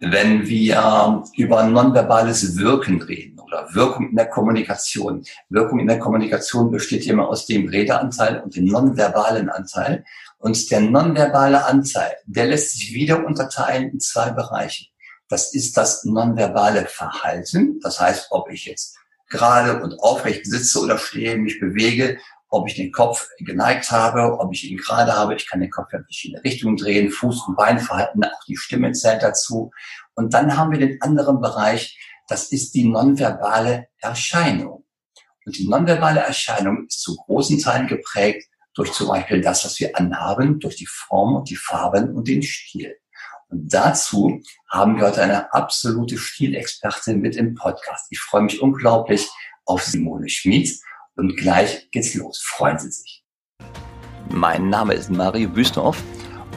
wenn wir über nonverbales Wirken reden oder Wirkung in der Kommunikation. Wirkung in der Kommunikation besteht immer aus dem Redeanteil und dem nonverbalen Anteil. Und der nonverbale Anteil, der lässt sich wieder unterteilen in zwei Bereiche. Das ist das nonverbale Verhalten. Das heißt, ob ich jetzt gerade und aufrecht sitze oder stehe, mich bewege, ob ich den Kopf geneigt habe, ob ich ihn gerade habe. Ich kann den Kopf in verschiedene Richtungen drehen, Fuß- und Beinverhalten, auch die Stimme zählt dazu. Und dann haben wir den anderen Bereich, das ist die nonverbale Erscheinung. Und die nonverbale Erscheinung ist zu großen Teilen geprägt durch zum Beispiel das, was wir anhaben, durch die Form und die Farben und den Stil. Und dazu haben wir heute eine absolute Stilexpertin mit im Podcast. Ich freue mich unglaublich auf Simone Schmid und gleich geht's los. Freuen Sie sich. Mein Name ist Mario Wüstenhoff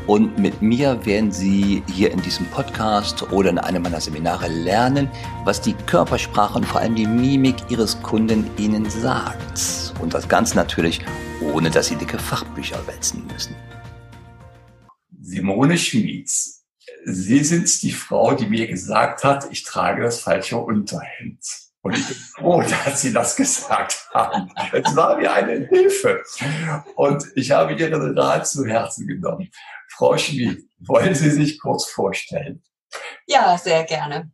und mit mir werden Sie hier in diesem Podcast oder in einem meiner Seminare lernen, was die Körpersprache und vor allem die Mimik Ihres Kunden Ihnen sagt. Und das Ganze natürlich, ohne dass Sie dicke Fachbücher wälzen müssen. Simone Schmieds Sie sind die Frau, die mir gesagt hat, ich trage das falsche Unterhemd. Und ich bin froh, dass Sie das gesagt haben. Es war mir eine Hilfe. Und ich habe Ihren Rat zu Herzen genommen. Frau Schmid, wollen Sie sich kurz vorstellen? Ja, sehr gerne.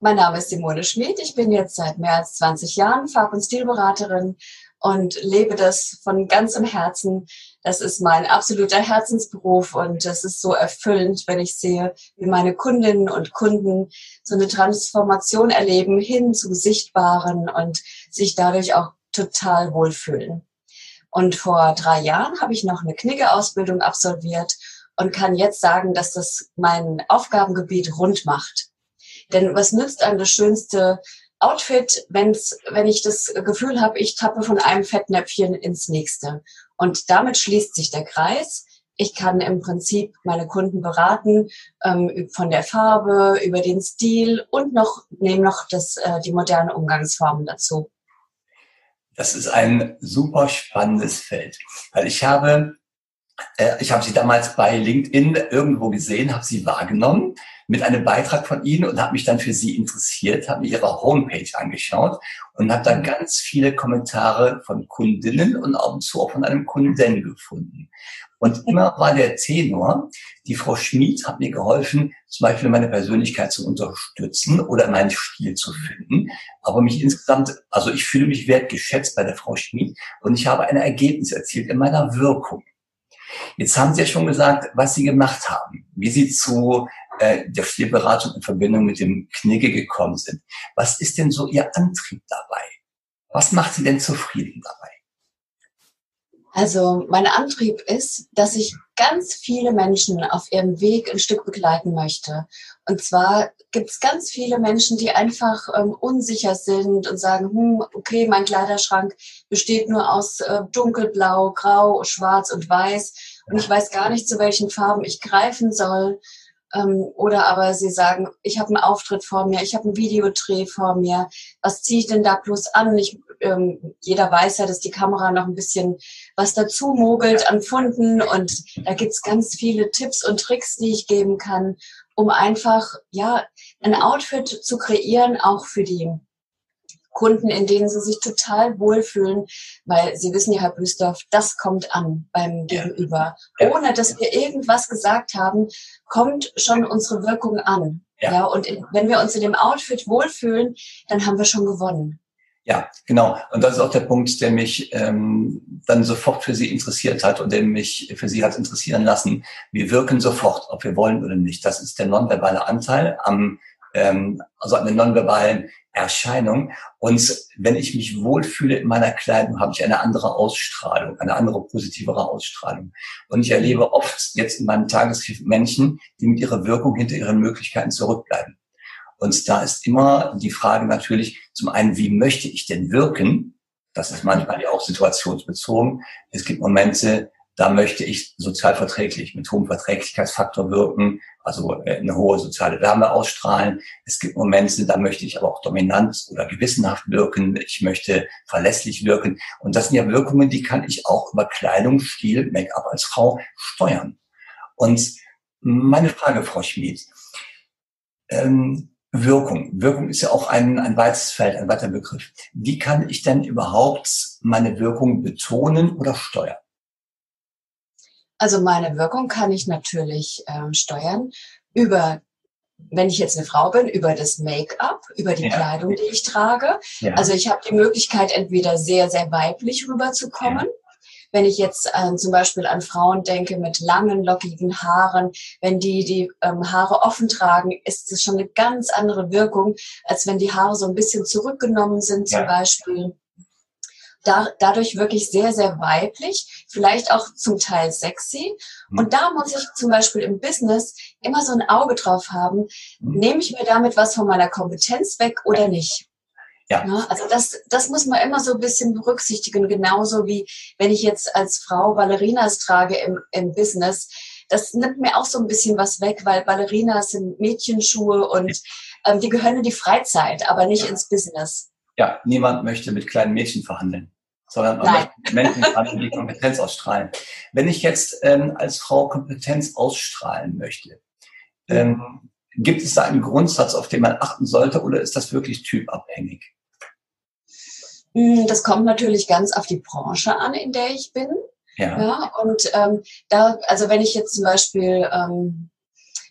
Mein Name ist Simone Schmid. Ich bin jetzt seit mehr als 20 Jahren Farb- und Stilberaterin und lebe das von ganzem Herzen. Das ist mein absoluter Herzensberuf und das ist so erfüllend, wenn ich sehe, wie meine Kundinnen und Kunden so eine Transformation erleben hin zu Sichtbaren und sich dadurch auch total wohlfühlen. Und vor drei Jahren habe ich noch eine Knigge-Ausbildung absolviert und kann jetzt sagen, dass das mein Aufgabengebiet rund macht. Denn was nützt einem das schönste Outfit, wenn's, wenn ich das Gefühl habe, ich tappe von einem Fettnäpfchen ins nächste. Und damit schließt sich der Kreis. Ich kann im Prinzip meine Kunden beraten ähm, von der Farbe über den Stil und noch nehme noch das, äh, die modernen Umgangsformen dazu. Das ist ein super spannendes Feld, weil ich habe äh, ich habe sie damals bei LinkedIn irgendwo gesehen, habe sie wahrgenommen mit einem Beitrag von Ihnen und habe mich dann für Sie interessiert, habe mir Ihre Homepage angeschaut und habe dann ganz viele Kommentare von Kundinnen und ab und zu auch von einem Kunden gefunden. Und immer war der Tenor, die Frau Schmid hat mir geholfen, zum Beispiel meine Persönlichkeit zu unterstützen oder meinen Stil zu finden. Aber mich insgesamt, also ich fühle mich wertgeschätzt bei der Frau Schmid und ich habe ein Ergebnis erzielt in meiner Wirkung. Jetzt haben Sie ja schon gesagt, was Sie gemacht haben, wie Sie zu äh, der Stilberatung in Verbindung mit dem Knigge gekommen sind. Was ist denn so Ihr Antrieb dabei? Was macht Sie denn zufrieden dabei? Also mein Antrieb ist, dass ich ganz viele Menschen auf ihrem Weg ein Stück begleiten möchte. Und zwar gibt es ganz viele Menschen, die einfach ähm, unsicher sind und sagen, hm, okay, mein Kleiderschrank besteht nur aus äh, dunkelblau, grau, schwarz und weiß und ich weiß gar nicht, zu welchen Farben ich greifen soll. Ähm, oder aber sie sagen, ich habe einen Auftritt vor mir, ich habe einen Videodreh vor mir, was ziehe ich denn da bloß an? Ich, ähm, jeder weiß ja, dass die Kamera noch ein bisschen was dazu mogelt an Funden und da gibt's ganz viele Tipps und Tricks, die ich geben kann, um einfach ja ein Outfit zu kreieren, auch für die Kunden, in denen sie sich total wohlfühlen, weil sie wissen ja, Herr Büsdorf, das kommt an beim Gegenüber. Ohne dass wir irgendwas gesagt haben, kommt schon unsere Wirkung an. Ja. ja und wenn wir uns in dem Outfit wohlfühlen, dann haben wir schon gewonnen. Ja, genau. Und das ist auch der Punkt, der mich ähm, dann sofort für Sie interessiert hat und der mich für Sie hat interessieren lassen. Wir wirken sofort, ob wir wollen oder nicht. Das ist der nonverbale Anteil am ähm, also der nonverbalen Erscheinung. Und wenn ich mich wohlfühle in meiner Kleidung, habe ich eine andere Ausstrahlung, eine andere positivere Ausstrahlung. Und ich erlebe oft jetzt in meinem Tagesgeschäft Menschen, die mit ihrer Wirkung hinter ihren Möglichkeiten zurückbleiben. Und da ist immer die Frage natürlich, zum einen, wie möchte ich denn wirken? Das ist manchmal ja auch situationsbezogen. Es gibt Momente, da möchte ich sozial verträglich mit hohem Verträglichkeitsfaktor wirken, also äh, eine hohe soziale Wärme ausstrahlen. Es gibt Momente, da möchte ich aber auch dominant oder gewissenhaft wirken. Ich möchte verlässlich wirken. Und das sind ja Wirkungen, die kann ich auch über Kleidung, Stil, Make-up als Frau steuern. Und meine Frage, Frau Schmid, Ähm, Wirkung. Wirkung ist ja auch ein, ein weites Feld, ein weiter Begriff. Wie kann ich denn überhaupt meine Wirkung betonen oder steuern? Also meine Wirkung kann ich natürlich ähm, steuern über, wenn ich jetzt eine Frau bin, über das Make-up, über die ja. Kleidung, die ich trage. Ja. Also ich habe die Möglichkeit, entweder sehr, sehr weiblich rüberzukommen. Ja. Wenn ich jetzt äh, zum Beispiel an Frauen denke mit langen, lockigen Haaren, wenn die die ähm, Haare offen tragen, ist es schon eine ganz andere Wirkung, als wenn die Haare so ein bisschen zurückgenommen sind zum Beispiel da, dadurch wirklich sehr, sehr weiblich, vielleicht auch zum Teil sexy. Mhm. Und da muss ich zum Beispiel im Business immer so ein Auge drauf haben, mhm. nehme ich mir damit was von meiner Kompetenz weg oder nicht? Ja. ja. also das, das muss man immer so ein bisschen berücksichtigen, genauso wie wenn ich jetzt als Frau Ballerinas trage im, im Business. Das nimmt mir auch so ein bisschen was weg, weil Ballerinas sind Mädchenschuhe und ähm, die gehören in die Freizeit, aber nicht ins Business. Ja, niemand möchte mit kleinen Mädchen verhandeln, sondern man Menschen verhandeln, die Kompetenz ausstrahlen. Wenn ich jetzt ähm, als Frau Kompetenz ausstrahlen möchte, ähm, gibt es da einen Grundsatz, auf den man achten sollte, oder ist das wirklich typabhängig? Hm, das kommt natürlich ganz auf die Branche an, in der ich bin. Ja. ja und ähm, da, also wenn ich jetzt zum Beispiel ähm,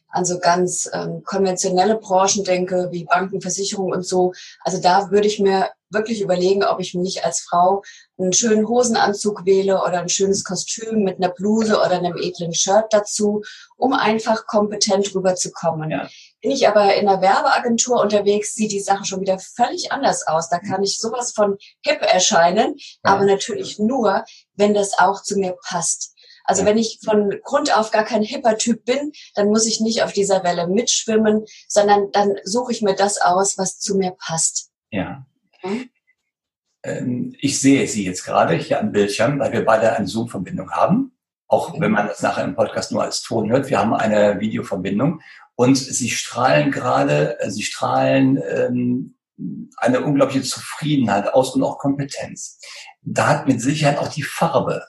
an so ganz ähm, konventionelle Branchen denke, wie Banken, Versicherungen und so, also da würde ich mir wirklich überlegen, ob ich mich als Frau einen schönen Hosenanzug wähle oder ein schönes Kostüm mit einer Bluse oder einem edlen Shirt dazu, um einfach kompetent rüberzukommen. Ja. Bin ich aber in einer Werbeagentur unterwegs, sieht die Sache schon wieder völlig anders aus. Da kann ich sowas von hip erscheinen, ja. aber natürlich nur, wenn das auch zu mir passt. Also wenn ich von Grund auf gar kein hipper Typ bin, dann muss ich nicht auf dieser Welle mitschwimmen, sondern dann suche ich mir das aus, was zu mir passt. Ja. Hm? ich sehe Sie jetzt gerade hier am Bildschirm, weil wir beide eine Zoom-Verbindung haben. Auch wenn man das nachher im Podcast nur als Ton hört. Wir haben eine Videoverbindung und Sie strahlen gerade, äh, Sie strahlen ähm, eine unglaubliche Zufriedenheit aus und auch Kompetenz. Da hat mit Sicherheit auch die Farbe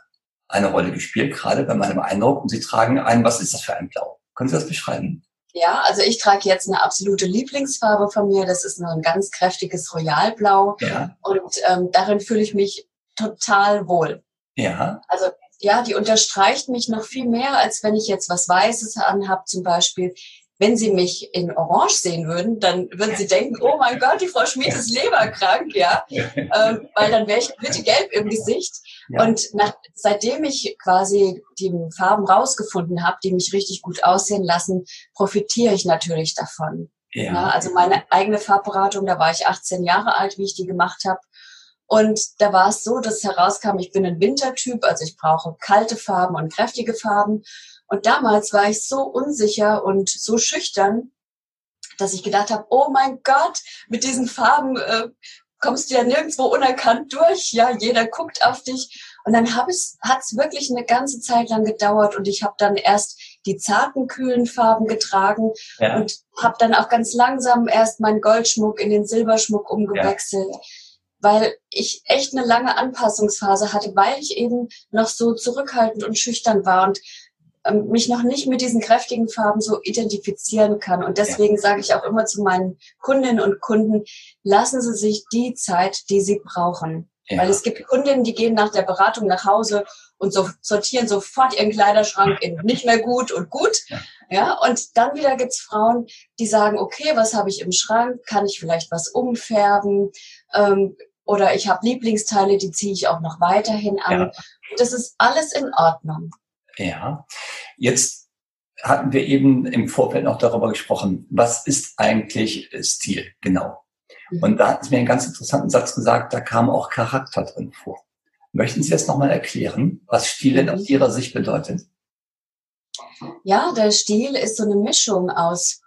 eine Rolle gespielt, gerade bei meinem Eindruck. Und Sie tragen ein, was ist das für ein Blau? Können Sie das beschreiben? Ja, also ich trage jetzt eine absolute Lieblingsfarbe von mir. Das ist nur ein ganz kräftiges Royalblau. Ja. Und ähm, darin fühle ich mich total wohl. Ja. Also ja, die unterstreicht mich noch viel mehr, als wenn ich jetzt was Weißes anhab zum Beispiel wenn Sie mich in Orange sehen würden, dann würden Sie denken, oh mein Gott, die Frau Schmid ist leberkrank, ja, ähm, weil dann wäre ich bitte gelb im Gesicht. Ja. Und nach, seitdem ich quasi die Farben rausgefunden habe, die mich richtig gut aussehen lassen, profitiere ich natürlich davon. Ja. ja. also meine eigene Farbberatung, da war ich 18 Jahre alt, wie ich die gemacht habe. Und da war es so, dass herauskam, ich bin ein Wintertyp, also ich brauche kalte Farben und kräftige Farben. Und damals war ich so unsicher und so schüchtern, dass ich gedacht habe, oh mein Gott, mit diesen Farben äh, kommst du ja nirgendwo unerkannt durch. Ja, jeder guckt auf dich. Und dann hat es wirklich eine ganze Zeit lang gedauert und ich habe dann erst die zarten, kühlen Farben getragen ja. und habe dann auch ganz langsam erst meinen Goldschmuck in den Silberschmuck umgewechselt. Ja. Weil ich echt eine lange Anpassungsphase hatte, weil ich eben noch so zurückhaltend und schüchtern war. Und mich noch nicht mit diesen kräftigen Farben so identifizieren kann. Und deswegen ja. sage ich auch immer zu meinen Kundinnen und Kunden, lassen Sie sich die Zeit, die Sie brauchen. Ja. Weil es gibt Kundinnen, die gehen nach der Beratung nach Hause und so sortieren sofort ihren Kleiderschrank in nicht mehr gut und gut. Ja, ja und dann wieder gibt's Frauen, die sagen, okay, was habe ich im Schrank? Kann ich vielleicht was umfärben? Ähm, oder ich habe Lieblingsteile, die ziehe ich auch noch weiterhin an. Ja. Das ist alles in Ordnung. Ja, jetzt hatten wir eben im Vorfeld noch darüber gesprochen, was ist eigentlich Stil genau? Mhm. Und da hat es mir einen ganz interessanten Satz gesagt, da kam auch Charakter drin vor. Möchten Sie jetzt nochmal erklären, was Stil denn aus mhm. Ihrer Sicht bedeutet? Ja, der Stil ist so eine Mischung aus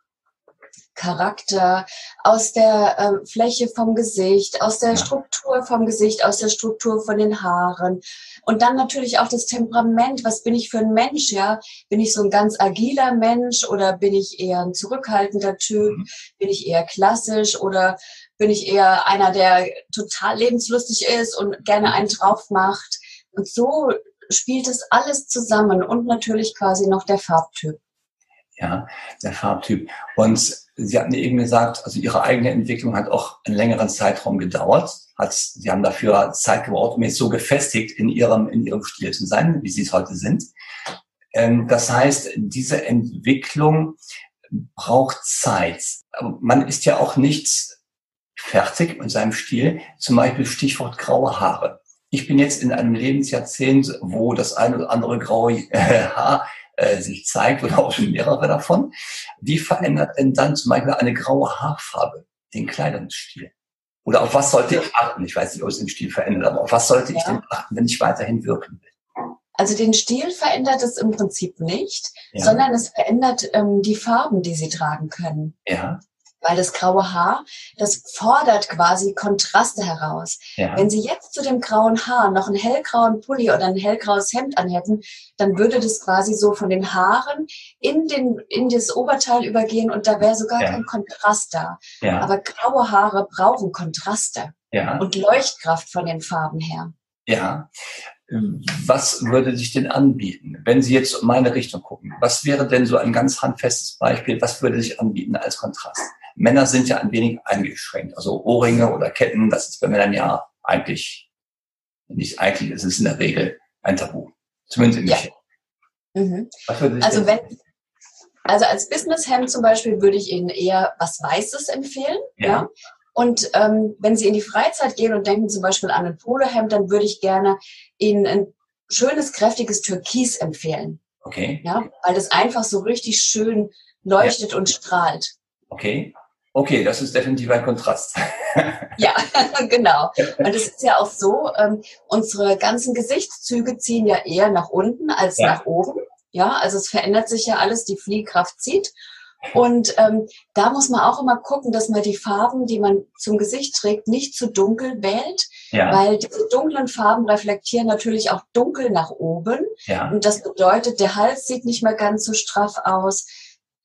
Charakter, aus der äh, Fläche vom Gesicht, aus der Struktur vom Gesicht, aus der Struktur von den Haaren. Und dann natürlich auch das Temperament. Was bin ich für ein Mensch, ja? Bin ich so ein ganz agiler Mensch oder bin ich eher ein zurückhaltender Typ? Mhm. Bin ich eher klassisch oder bin ich eher einer, der total lebenslustig ist und gerne einen drauf macht? Und so spielt es alles zusammen und natürlich quasi noch der Farbtyp. Ja, der Farbtyp. Und Sie hatten eben gesagt, also Ihre eigene Entwicklung hat auch einen längeren Zeitraum gedauert. Hat, Sie haben dafür Zeit gebraucht, um jetzt so gefestigt in Ihrem, in Ihrem Stil zu sein, wie Sie es heute sind. Ähm, das heißt, diese Entwicklung braucht Zeit. Man ist ja auch nicht fertig mit seinem Stil. Zum Beispiel Stichwort graue Haare. Ich bin jetzt in einem Lebensjahrzehnt, wo das eine oder andere graue Haar äh, sich zeigt oder auch schon mehrere davon. Wie verändert denn dann zum Beispiel eine graue Haarfarbe den Kleidungsstil? Oder auf was sollte ich achten? Ich weiß nicht, ob es den Stil verändert, aber auf was sollte ich denn achten, wenn ich weiterhin wirken will? Also den Stil verändert es im Prinzip nicht, ja. sondern es verändert ähm, die Farben, die sie tragen können. Ja. Weil das graue Haar, das fordert quasi Kontraste heraus. Ja. Wenn Sie jetzt zu dem grauen Haar noch einen hellgrauen Pulli oder ein hellgraues Hemd anhätten, dann würde das quasi so von den Haaren in, den, in das Oberteil übergehen und da wäre sogar ja. kein Kontrast da. Ja. Aber graue Haare brauchen Kontraste ja. und Leuchtkraft von den Farben her. Ja, was würde sich denn anbieten, wenn Sie jetzt in meine Richtung gucken? Was wäre denn so ein ganz handfestes Beispiel? Was würde sich anbieten als Kontrast? Männer sind ja ein wenig eingeschränkt. Also Ohrringe oder Ketten, das ist bei Männern ja eigentlich, nicht eigentlich, es ist in der Regel ein Tabu. Zumindest in ja. Mhm. also wenn, also als Businesshemd zum Beispiel würde ich Ihnen eher was Weißes empfehlen. Ja. ja? Und ähm, wenn Sie in die Freizeit gehen und denken zum Beispiel an ein Polohemd, dann würde ich gerne Ihnen ein schönes, kräftiges Türkis empfehlen. Okay. Ja, weil das einfach so richtig schön leuchtet ja. und strahlt. Okay. Okay, das ist definitiv ein Kontrast. ja, genau. Und es ist ja auch so, ähm, unsere ganzen Gesichtszüge ziehen ja eher nach unten als ja. nach oben. Ja, also es verändert sich ja alles, die Fliehkraft zieht. Und ähm, da muss man auch immer gucken, dass man die Farben, die man zum Gesicht trägt, nicht zu dunkel wählt, ja. weil diese dunklen Farben reflektieren natürlich auch dunkel nach oben. Ja. Und das bedeutet, der Hals sieht nicht mehr ganz so straff aus.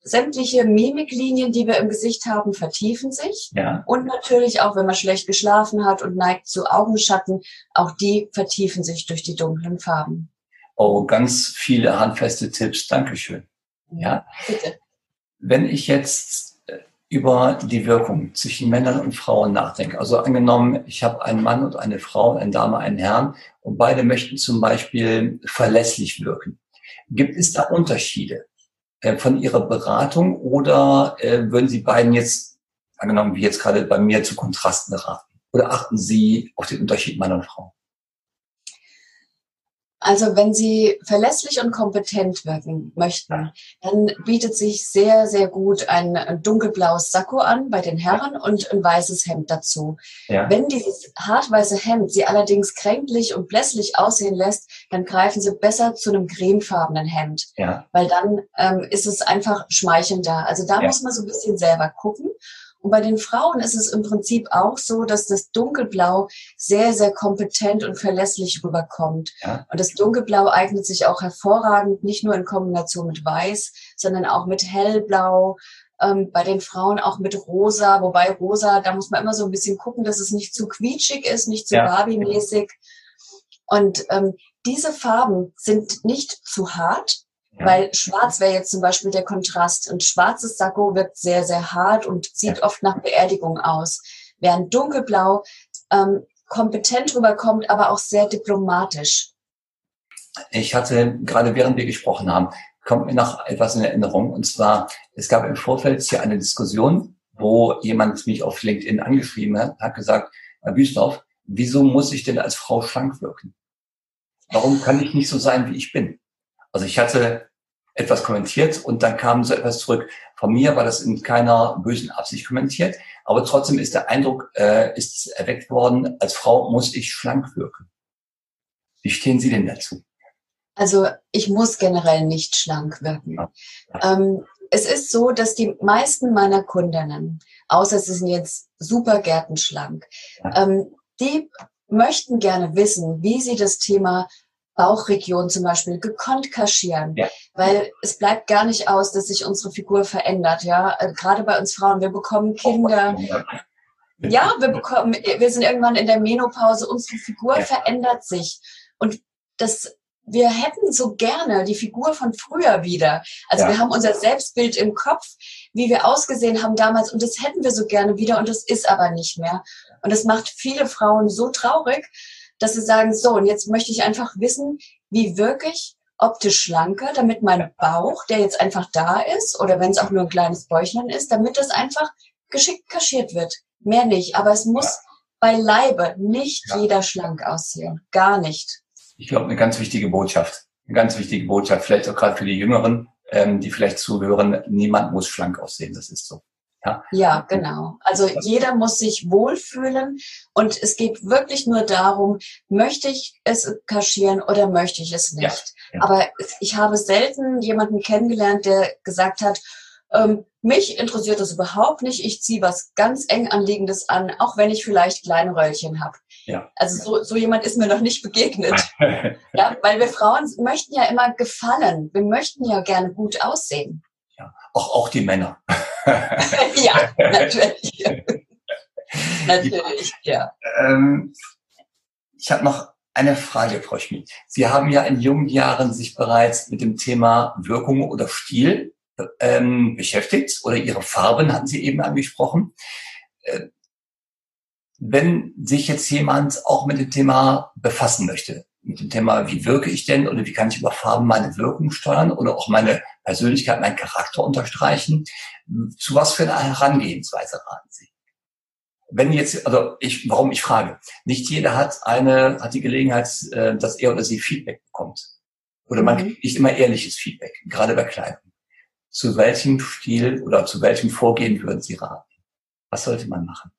Sämtliche Mimiklinien, die wir im Gesicht haben, vertiefen sich. Ja. Und natürlich auch, wenn man schlecht geschlafen hat und neigt zu Augenschatten, auch die vertiefen sich durch die dunklen Farben. Oh, ganz viele handfeste Tipps. Dankeschön. Ja. Bitte. Wenn ich jetzt äh, über die Wirkung zwischen Männern und Frauen nachdenke, also angenommen, ich habe einen Mann und eine Frau, eine Dame, einen Herrn und beide möchten zum Beispiel verlässlich wirken. Gibt es da Unterschiede von Ihrer Beratung oder äh, würden Sie beiden jetzt, angenommen wie jetzt gerade bei mir, zu Kontrasten raten? Oder achten Sie auf den Unterschied Mann und Frau? Also wenn Sie verlässlich und kompetent wirken möchten, dann bietet sich sehr, sehr gut ein dunkelblaues Sakko an bei den Herren und ein weißes Hemd dazu. Ja. Wenn dieses hartweiße Hemd Sie allerdings kränklich und blässlich aussehen lässt, dann greifen Sie besser zu einem cremefarbenen Hemd, ja. weil dann ähm, ist es einfach schmeichelnder. Also da ja. muss man so ein bisschen selber gucken. Und bei den Frauen ist es im Prinzip auch so, dass das Dunkelblau sehr, sehr kompetent und verlässlich rüberkommt. Ja. Und das Dunkelblau eignet sich auch hervorragend, nicht nur in Kombination mit Weiß, sondern auch mit Hellblau, ähm, bei den Frauen auch mit Rosa, wobei Rosa, da muss man immer so ein bisschen gucken, dass es nicht zu quietschig ist, nicht zu ja. Barbie-mäßig. Und ähm, diese Farben sind nicht zu hart, weil schwarz wäre jetzt zum Beispiel der Kontrast. Und schwarzes Sakko wirkt sehr, sehr hart und sieht oft nach Beerdigung aus. Während dunkelblau ähm, kompetent rüberkommt, aber auch sehr diplomatisch. Ich hatte, gerade während wir gesprochen haben, kommt mir noch etwas in Erinnerung. Und zwar, es gab im Vorfeld hier eine Diskussion, wo jemand mich auf LinkedIn angeschrieben hat, hat gesagt, Herr Büsdorf, wieso muss ich denn als Frau schlank wirken? Warum kann ich nicht so sein, wie ich bin? Also ich hatte etwas kommentiert und dann kam so etwas zurück. Von mir war das in keiner bösen Absicht kommentiert, aber trotzdem ist der Eindruck äh, ist erweckt worden, als Frau muss ich schlank wirken. Wie stehen Sie denn dazu? Also ich muss generell nicht schlank wirken. Ja. Ähm, es ist so, dass die meisten meiner Kundinnen, außer sie sind jetzt super gärtenschlank, ja. ähm, die möchten gerne wissen, wie sie das Thema Bauchregion zum Beispiel gekonnt kaschieren, ja. weil es bleibt gar nicht aus, dass sich unsere Figur verändert. Ja, äh, gerade bei uns Frauen, wir bekommen Kinder. Ja, wir bekommen, wir sind irgendwann in der Menopause, unsere Figur ja. verändert sich und das wir hätten so gerne die Figur von früher wieder. Also ja. wir haben unser Selbstbild im Kopf, wie wir ausgesehen haben damals und das hätten wir so gerne wieder und das ist aber nicht mehr. Und das macht viele Frauen so traurig, dass sie sagen, so, und jetzt möchte ich einfach wissen, wie wirklich optisch schlanker, damit mein Bauch, der jetzt einfach da ist, oder wenn es auch nur ein kleines Bäuchlein ist, damit das einfach geschickt kaschiert wird. Mehr nicht. Aber es muss ja. beileibe nicht ja. jeder schlank aussehen. Gar nicht. Ich glaube, eine ganz wichtige Botschaft. Eine ganz wichtige Botschaft, vielleicht auch gerade für die Jüngeren, ähm, die vielleicht zuhören, niemand muss schlank aussehen. Das ist so. Ja, ja genau. Also jeder muss sich wohlfühlen und es geht wirklich nur darum, möchte ich es kaschieren oder möchte ich es nicht. Ja, ja. Aber ich habe selten jemanden kennengelernt, der gesagt hat, ähm, mich interessiert das überhaupt nicht. Ich ziehe was ganz eng anliegendes an, auch wenn ich vielleicht kleine Röllchen habe. Ja. Also so, so jemand ist mir noch nicht begegnet. ja, weil wir Frauen möchten ja immer gefallen. Wir möchten ja gerne gut aussehen. Ja, auch, auch die Männer. ja, natürlich. natürlich, ja. Ähm, ich habe noch eine Frage, Frau Schmid. Sie haben ja in jungen Jahren sich bereits mit dem Thema Wirkung oder Stil ähm, beschäftigt oder Ihre Farben hatten Sie eben angesprochen. Äh, wenn sich jetzt jemand auch mit dem Thema befassen möchte, mit dem Thema, wie wirke ich denn oder wie kann ich über Farben meine Wirkung steuern oder auch meine Persönlichkeit, meinen Charakter unterstreichen, zu was für einer Herangehensweise raten Sie? Wenn jetzt, also ich, warum ich frage, nicht jeder hat eine, hat die Gelegenheit, äh, dass er oder sie Feedback bekommt. Oder man mhm. kriegt nicht immer ehrliches Feedback, gerade bei Kleidung. Zu welchem Stil oder zu welchem Vorgehen würden Sie raten? Was sollte man machen?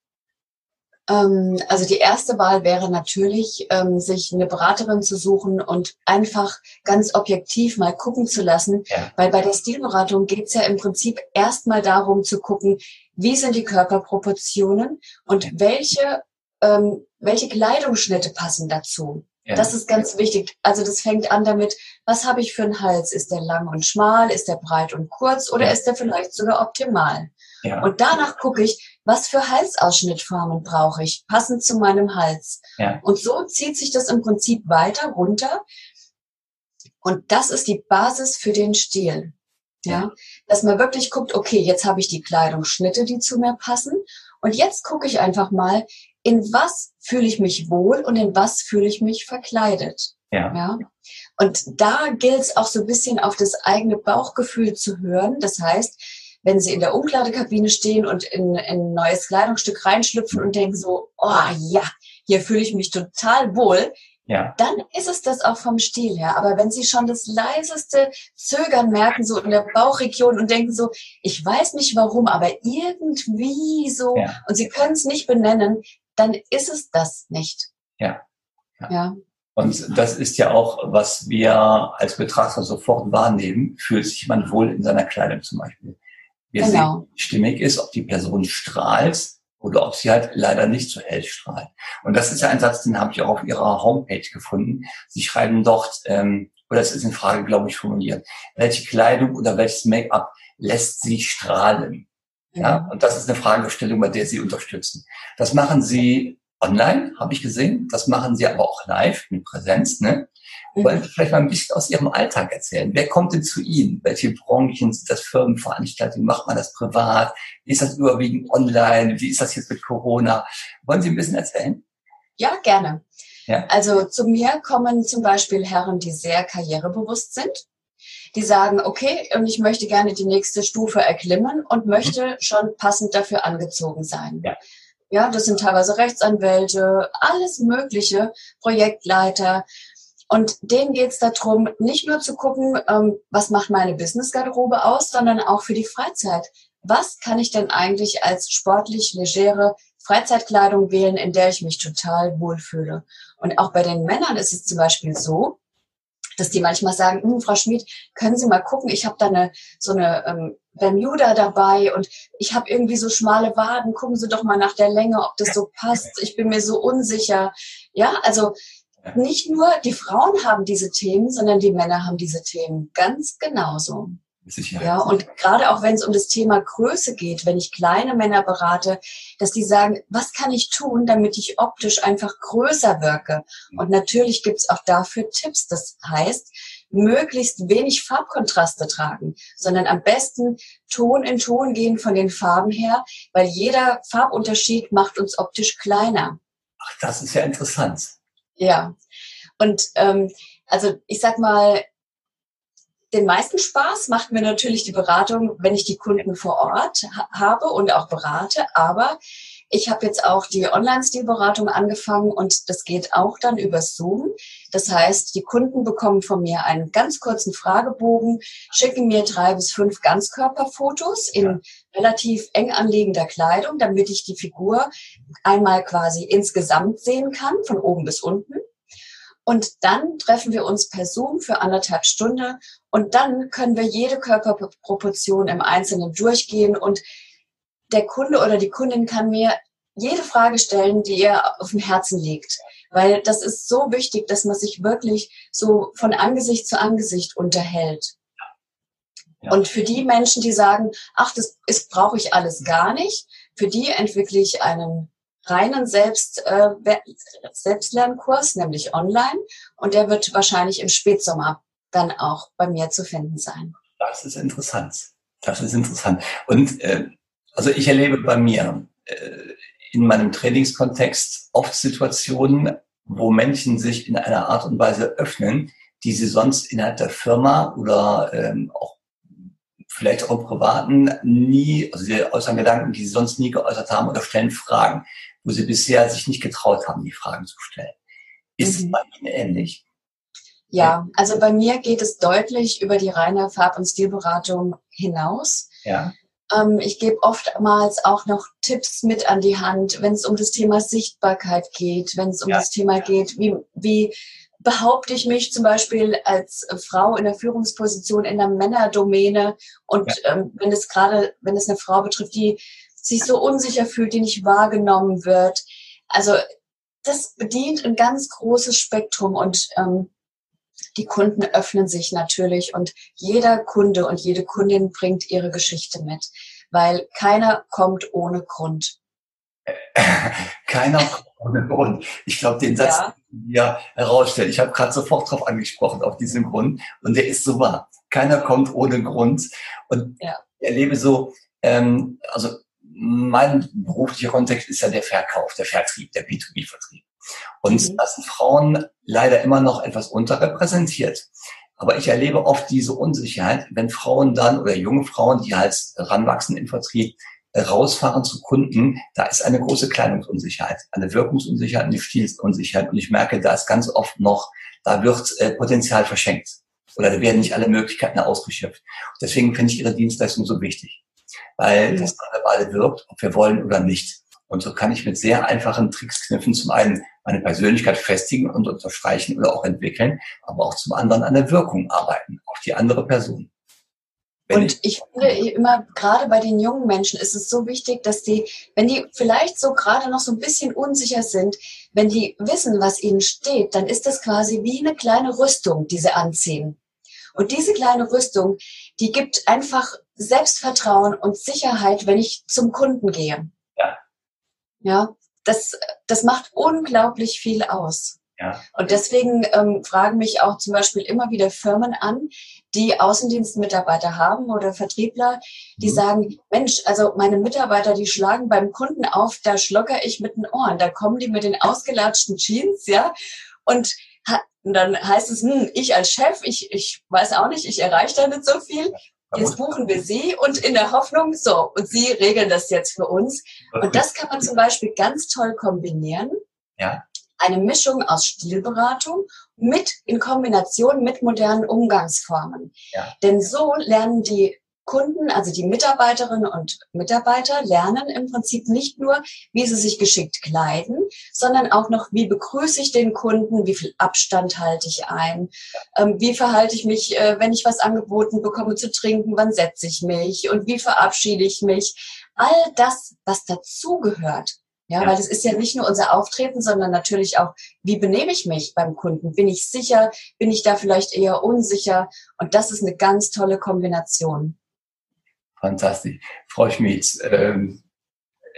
Ähm, also die erste Wahl wäre natürlich, ähm, sich eine Beraterin zu suchen und einfach ganz objektiv mal gucken zu lassen, ja. weil bei der Stilberatung geht es ja im Prinzip erstmal darum zu gucken, wie sind die Körperproportionen und welche, ähm, welche Kleidungsschnitte passen dazu. Ja. Das ist ganz wichtig. Also das fängt an damit, was habe ich für einen Hals? Ist der lang und schmal? Ist der breit und kurz? Oder ja. ist der vielleicht sogar optimal? Ja. Und danach gucke ich, was für Halsausschnittformen brauche ich, passend zu meinem Hals. Ja. Und so zieht sich das im Prinzip weiter runter. Und das ist die Basis für den Stil. Ja, dass man wirklich guckt, okay, jetzt habe ich die Kleidungsschnitte, die zu mir passen. Und jetzt gucke ich einfach mal, in was fühle ich mich wohl und in was fühle ich mich verkleidet. Ja. ja? Und da gilt es auch so ein bisschen auf das eigene Bauchgefühl zu hören. Das heißt, wenn sie in der Umkleidekabine stehen und in, in ein neues Kleidungsstück reinschlüpfen und denken so, oh ja, hier fühle ich mich total wohl, ja. dann ist es das auch vom Stil her. Aber wenn Sie schon das leiseste Zögern merken, so in der Bauchregion und denken so, ich weiß nicht warum, aber irgendwie so, ja. und Sie können es nicht benennen, dann ist es das nicht. Ja. ja. ja. Und das ist ja auch, was wir als Betrachter sofort wahrnehmen, fühlt sich man wohl in seiner Kleidung zum Beispiel wir genau. sehen, stimmig ist, ob die Person strahlt oder ob sie halt leider nicht so hell strahlt. Und das ist ja ein Satz, den habe ich auch auf ihrer Homepage gefunden. Sie schreiben dort, ähm, oder es ist in Frage, glaube ich, formuliert, welche Kleidung oder welches Make-up lässt sie strahlen? Ja, und das ist eine Fragestellung, bei der Sie unterstützen. Das machen Sie online, habe ich gesehen. Das machen Sie aber auch live mit Präsenz. Ne? Wollen Sie vielleicht mal ein bisschen aus Ihrem Alltag erzählen? Wer kommt denn zu Ihnen? Welche Branchen sind das Firmenveranstaltungen? Macht man das privat? Ist das überwiegend online? Wie ist das jetzt mit Corona? Wollen Sie ein bisschen erzählen? Ja, gerne. Ja. Also zu mir kommen zum Beispiel Herren, die sehr karrierebewusst sind. Die sagen, okay, und ich möchte gerne die nächste Stufe erklimmen und möchte mhm. schon passend dafür angezogen sein. Ja. Ja, das sind teilweise Rechtsanwälte, alles Mögliche, Projektleiter. Und denen geht es darum, nicht nur zu gucken, ähm, was macht meine Business-Garderobe aus, sondern auch für die Freizeit. Was kann ich denn eigentlich als sportlich legere Freizeitkleidung wählen, in der ich mich total wohlfühle? Und auch bei den Männern ist es zum Beispiel so, dass die manchmal sagen, hm, Frau Schmid, können Sie mal gucken, ich habe da eine, so eine ähm, Bermuda dabei und ich habe irgendwie so schmale Waden, gucken Sie doch mal nach der Länge, ob das so passt. Ich bin mir so unsicher. Ja, also nicht nur die Frauen haben diese Themen, sondern die Männer haben diese Themen ganz genauso. Sicherheit. Ja, und gerade auch wenn es um das Thema Größe geht, wenn ich kleine Männer berate, dass die sagen, was kann ich tun, damit ich optisch einfach größer wirke? Und natürlich gibt's auch dafür Tipps. Das heißt, möglichst wenig Farbkontraste tragen, sondern am besten Ton in Ton gehen von den Farben her, weil jeder Farbunterschied macht uns optisch kleiner. Ach, das ist ja interessant. Ja. Und ähm, also ich sag mal, den meisten Spaß macht mir natürlich die Beratung, wenn ich die Kunden vor Ort ha habe und auch berate. Aber ich habe jetzt auch die Online-Stilberatung angefangen und das geht auch dann über Zoom. Das heißt, die Kunden bekommen von mir einen ganz kurzen Fragebogen, schicken mir drei bis fünf Ganzkörperfotos in relativ eng anliegender Kleidung, damit ich die Figur einmal quasi insgesamt sehen kann, von oben bis unten. Und dann treffen wir uns per Zoom für anderthalb Stunden und dann können wir jede Körperproportion im Einzelnen durchgehen und der Kunde oder die Kundin kann mir jede Frage stellen, die ihr auf dem Herzen liegt. Weil das ist so wichtig, dass man sich wirklich so von Angesicht zu Angesicht unterhält. Ja. Und für die Menschen, die sagen, ach, das ist, brauche ich alles gar nicht, für die entwickle ich einen reinen Selbst, äh, Selbstlernkurs, nämlich online. Und der wird wahrscheinlich im Spätsommer dann auch bei mir zu finden sein. Das ist interessant. Das ist interessant. Und äh, also ich erlebe bei mir äh, in meinem Trainingskontext oft Situationen, wo Menschen sich in einer Art und Weise öffnen, die sie sonst innerhalb der Firma oder ähm, auch vielleicht auch im Privaten nie, also sie äußern Gedanken, die sie sonst nie geäußert haben oder stellen Fragen wo sie bisher sich nicht getraut haben, die Fragen zu stellen. Ist mhm. es bei Ihnen ähnlich? Ja, also bei mir geht es deutlich über die reine Farb- und Stilberatung hinaus. Ja. Ähm, ich gebe oftmals auch noch Tipps mit an die Hand, wenn es um das Thema Sichtbarkeit geht, wenn es um ja. das Thema geht, wie, wie behaupte ich mich zum Beispiel als Frau in der Führungsposition in der Männerdomäne und ja. ähm, wenn es gerade, wenn es eine Frau betrifft, die sich so unsicher fühlt, die nicht wahrgenommen wird. Also das bedient ein ganz großes Spektrum und ähm, die Kunden öffnen sich natürlich und jeder Kunde und jede Kundin bringt ihre Geschichte mit, weil keiner kommt ohne Grund. keiner kommt ohne Grund. Ich glaube, den Satz ja. wir herausstellen. Ich habe gerade sofort darauf angesprochen, auf diesen Grund. Und der ist so wahr. Keiner kommt ohne Grund. Und ja. ich erlebe so, ähm, also mein beruflicher Kontext ist ja der Verkauf, der Vertrieb, der B2B-Vertrieb. Und mhm. das sind Frauen leider immer noch etwas unterrepräsentiert. Aber ich erlebe oft diese Unsicherheit, wenn Frauen dann oder junge Frauen, die halt ranwachsen im Vertrieb, rausfahren zu Kunden, da ist eine große Kleidungsunsicherheit, eine Wirkungsunsicherheit, eine Stilsunsicherheit. Und ich merke, da ist ganz oft noch, da wird äh, Potenzial verschenkt. Oder da werden nicht alle Möglichkeiten ausgeschöpft. Deswegen finde ich Ihre Dienstleistung so wichtig weil das Nonverbale wirkt, ob wir wollen oder nicht. Und so kann ich mit sehr einfachen Tricks kniffen, zum einen meine Persönlichkeit festigen und unterstreichen oder auch entwickeln, aber auch zum anderen an der Wirkung arbeiten, auf die andere Person. Wenn und ich finde immer, gerade bei den jungen Menschen ist es so wichtig, dass die, wenn die vielleicht so gerade noch so ein bisschen unsicher sind, wenn die wissen, was ihnen steht, dann ist das quasi wie eine kleine Rüstung, die sie anziehen. Und diese kleine Rüstung, die gibt einfach Selbstvertrauen und Sicherheit, wenn ich zum Kunden gehe. Ja. Das, das macht unglaublich viel aus. Ja. Und deswegen ähm, fragen mich auch zum Beispiel immer wieder Firmen an, die Außendienstmitarbeiter haben oder Vertriebler, die mhm. sagen, Mensch, also meine Mitarbeiter, die schlagen beim Kunden auf, da schlocker ich mit den Ohren, da kommen die mit den ausgelatschten Jeans, ja, und, und dann heißt es, hm, ich als Chef, ich, ich weiß auch nicht, ich erreiche da nicht so viel. Jetzt buchen wir Sie und in der Hoffnung, so, und Sie regeln das jetzt für uns. Und das kann man zum Beispiel ganz toll kombinieren. Ja. Eine Mischung aus Stilberatung mit, in Kombination mit modernen Umgangsformen. Ja. Denn so lernen die Kunden, also die Mitarbeiterinnen und Mitarbeiter lernen im Prinzip nicht nur, wie sie sich geschickt kleiden, sondern auch noch, wie begrüße ich den Kunden, wie viel Abstand halte ich ein, ähm, wie verhalte ich mich, äh, wenn ich was angeboten bekomme zu trinken, wann setze ich mich und wie verabschiede ich mich. All das, was dazugehört, Ja, ja, weil es ist ja nicht nur unser Auftreten, sondern natürlich auch, wie benehme ich mich beim Kunden? Bin ich sicher? Bin ich da vielleicht eher unsicher? Und das ist eine ganz tolle Kombination. Fantastisch. Frau Schmidt, ähm,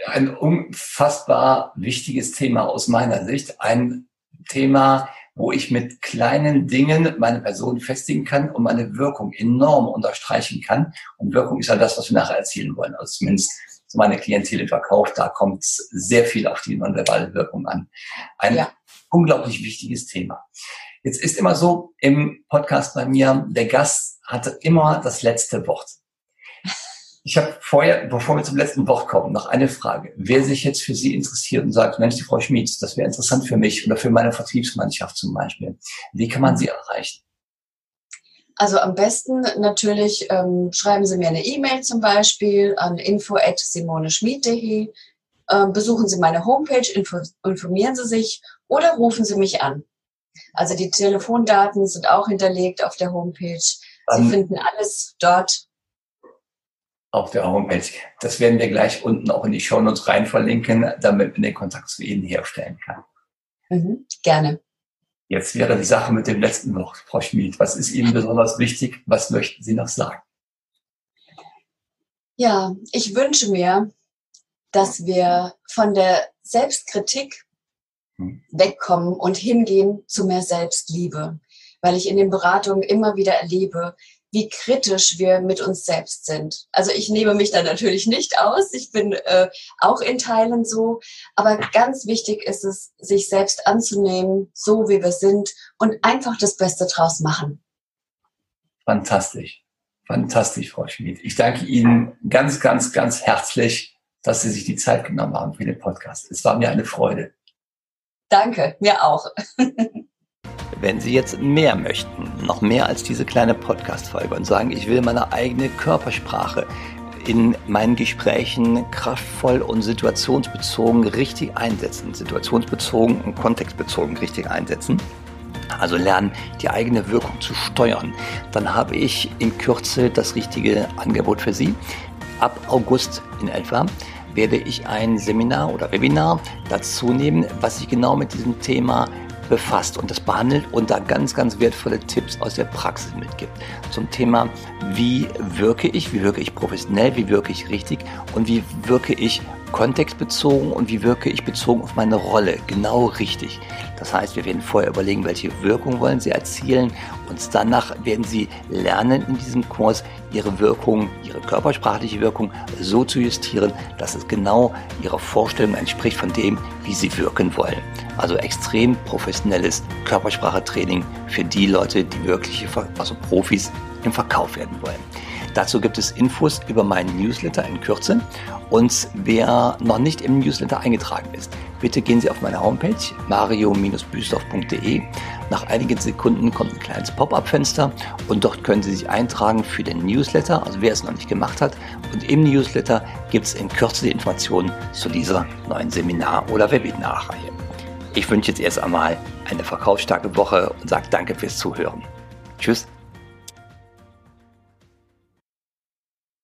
ein unfassbar wichtiges Thema aus meiner Sicht. Ein Thema, wo ich mit kleinen Dingen meine Person festigen kann und meine Wirkung enorm unterstreichen kann. Und Wirkung ist ja das, was wir nachher erzielen wollen. Also zumindest so meine Klientel im Verkauf, da kommt sehr viel auf die nonverbale Wirkung an. Ein ja. unglaublich wichtiges Thema. Jetzt ist immer so im Podcast bei mir, der Gast hatte immer das letzte Wort. Ich habe vorher, bevor wir zum letzten Wort kommen, noch eine Frage. Wer sich jetzt für Sie interessiert und sagt, Mensch, die Frau Schmieds, das wäre interessant für mich oder für meine Vertriebsmannschaft zum Beispiel. Wie kann man Sie erreichen? Also am besten natürlich ähm, schreiben Sie mir eine E-Mail zum Beispiel an info@simoneschmied.de. Ähm, besuchen Sie meine Homepage, info, informieren Sie sich oder rufen Sie mich an. Also die Telefondaten sind auch hinterlegt auf der Homepage. Sie um, finden alles dort. Auf der Homepage. Das werden wir gleich unten auch in die Show Notes rein verlinken, damit man den Kontakt zu Ihnen herstellen kann. Mhm, gerne. Jetzt wäre die Sache mit dem letzten Wort, Frau Schmid. Was ist Ihnen besonders wichtig? Was möchten Sie noch sagen? Ja, ich wünsche mir, dass wir von der Selbstkritik hm. wegkommen und hingehen zu mehr Selbstliebe. Weil ich in den Beratungen immer wieder erlebe, wie kritisch wir mit uns selbst sind. Also ich nehme mich da natürlich nicht aus. Ich bin äh, auch in Teilen so. Aber ganz wichtig ist es, sich selbst anzunehmen, so wie wir sind und einfach das Beste draus machen. Fantastisch. Fantastisch, Frau Schmid. Ich danke Ihnen ganz, ganz, ganz herzlich, dass Sie sich die Zeit genommen haben für den Podcast. Es war mir eine Freude. Danke, mir auch. Wenn Sie jetzt mehr möchten, noch mehr als diese kleine Podcast-Folge und sagen, ich will meine eigene Körpersprache in meinen Gesprächen kraftvoll und situationsbezogen richtig einsetzen, situationsbezogen und kontextbezogen richtig einsetzen, also lernen, die eigene Wirkung zu steuern, dann habe ich in Kürze das richtige Angebot für Sie. Ab August in etwa werde ich ein Seminar oder Webinar dazu nehmen, was sich genau mit diesem Thema befasst und das behandelt und da ganz, ganz wertvolle Tipps aus der Praxis mitgibt. Zum Thema, wie wirke ich, wie wirke ich professionell, wie wirke ich richtig und wie wirke ich kontextbezogen und wie wirke ich bezogen auf meine Rolle genau richtig. Das heißt, wir werden vorher überlegen, welche Wirkung wollen Sie erzielen und danach werden Sie lernen in diesem Kurs Ihre Wirkung, Ihre körpersprachliche Wirkung so zu justieren, dass es genau Ihrer Vorstellung entspricht von dem, wie Sie wirken wollen. Also extrem professionelles Körpersprachetraining für die Leute, die wirkliche, also Profis im Verkauf werden wollen. Dazu gibt es Infos über meinen Newsletter in Kürze. Und wer noch nicht im Newsletter eingetragen ist, bitte gehen Sie auf meine Homepage mario-büsdorf.de. Nach einigen Sekunden kommt ein kleines Pop-up-Fenster und dort können Sie sich eintragen für den Newsletter, also wer es noch nicht gemacht hat. Und im Newsletter gibt es in Kürze die Informationen zu dieser neuen Seminar- oder Webinarreihe. Ich wünsche jetzt erst einmal eine verkaufsstarke Woche und sage danke fürs Zuhören. Tschüss.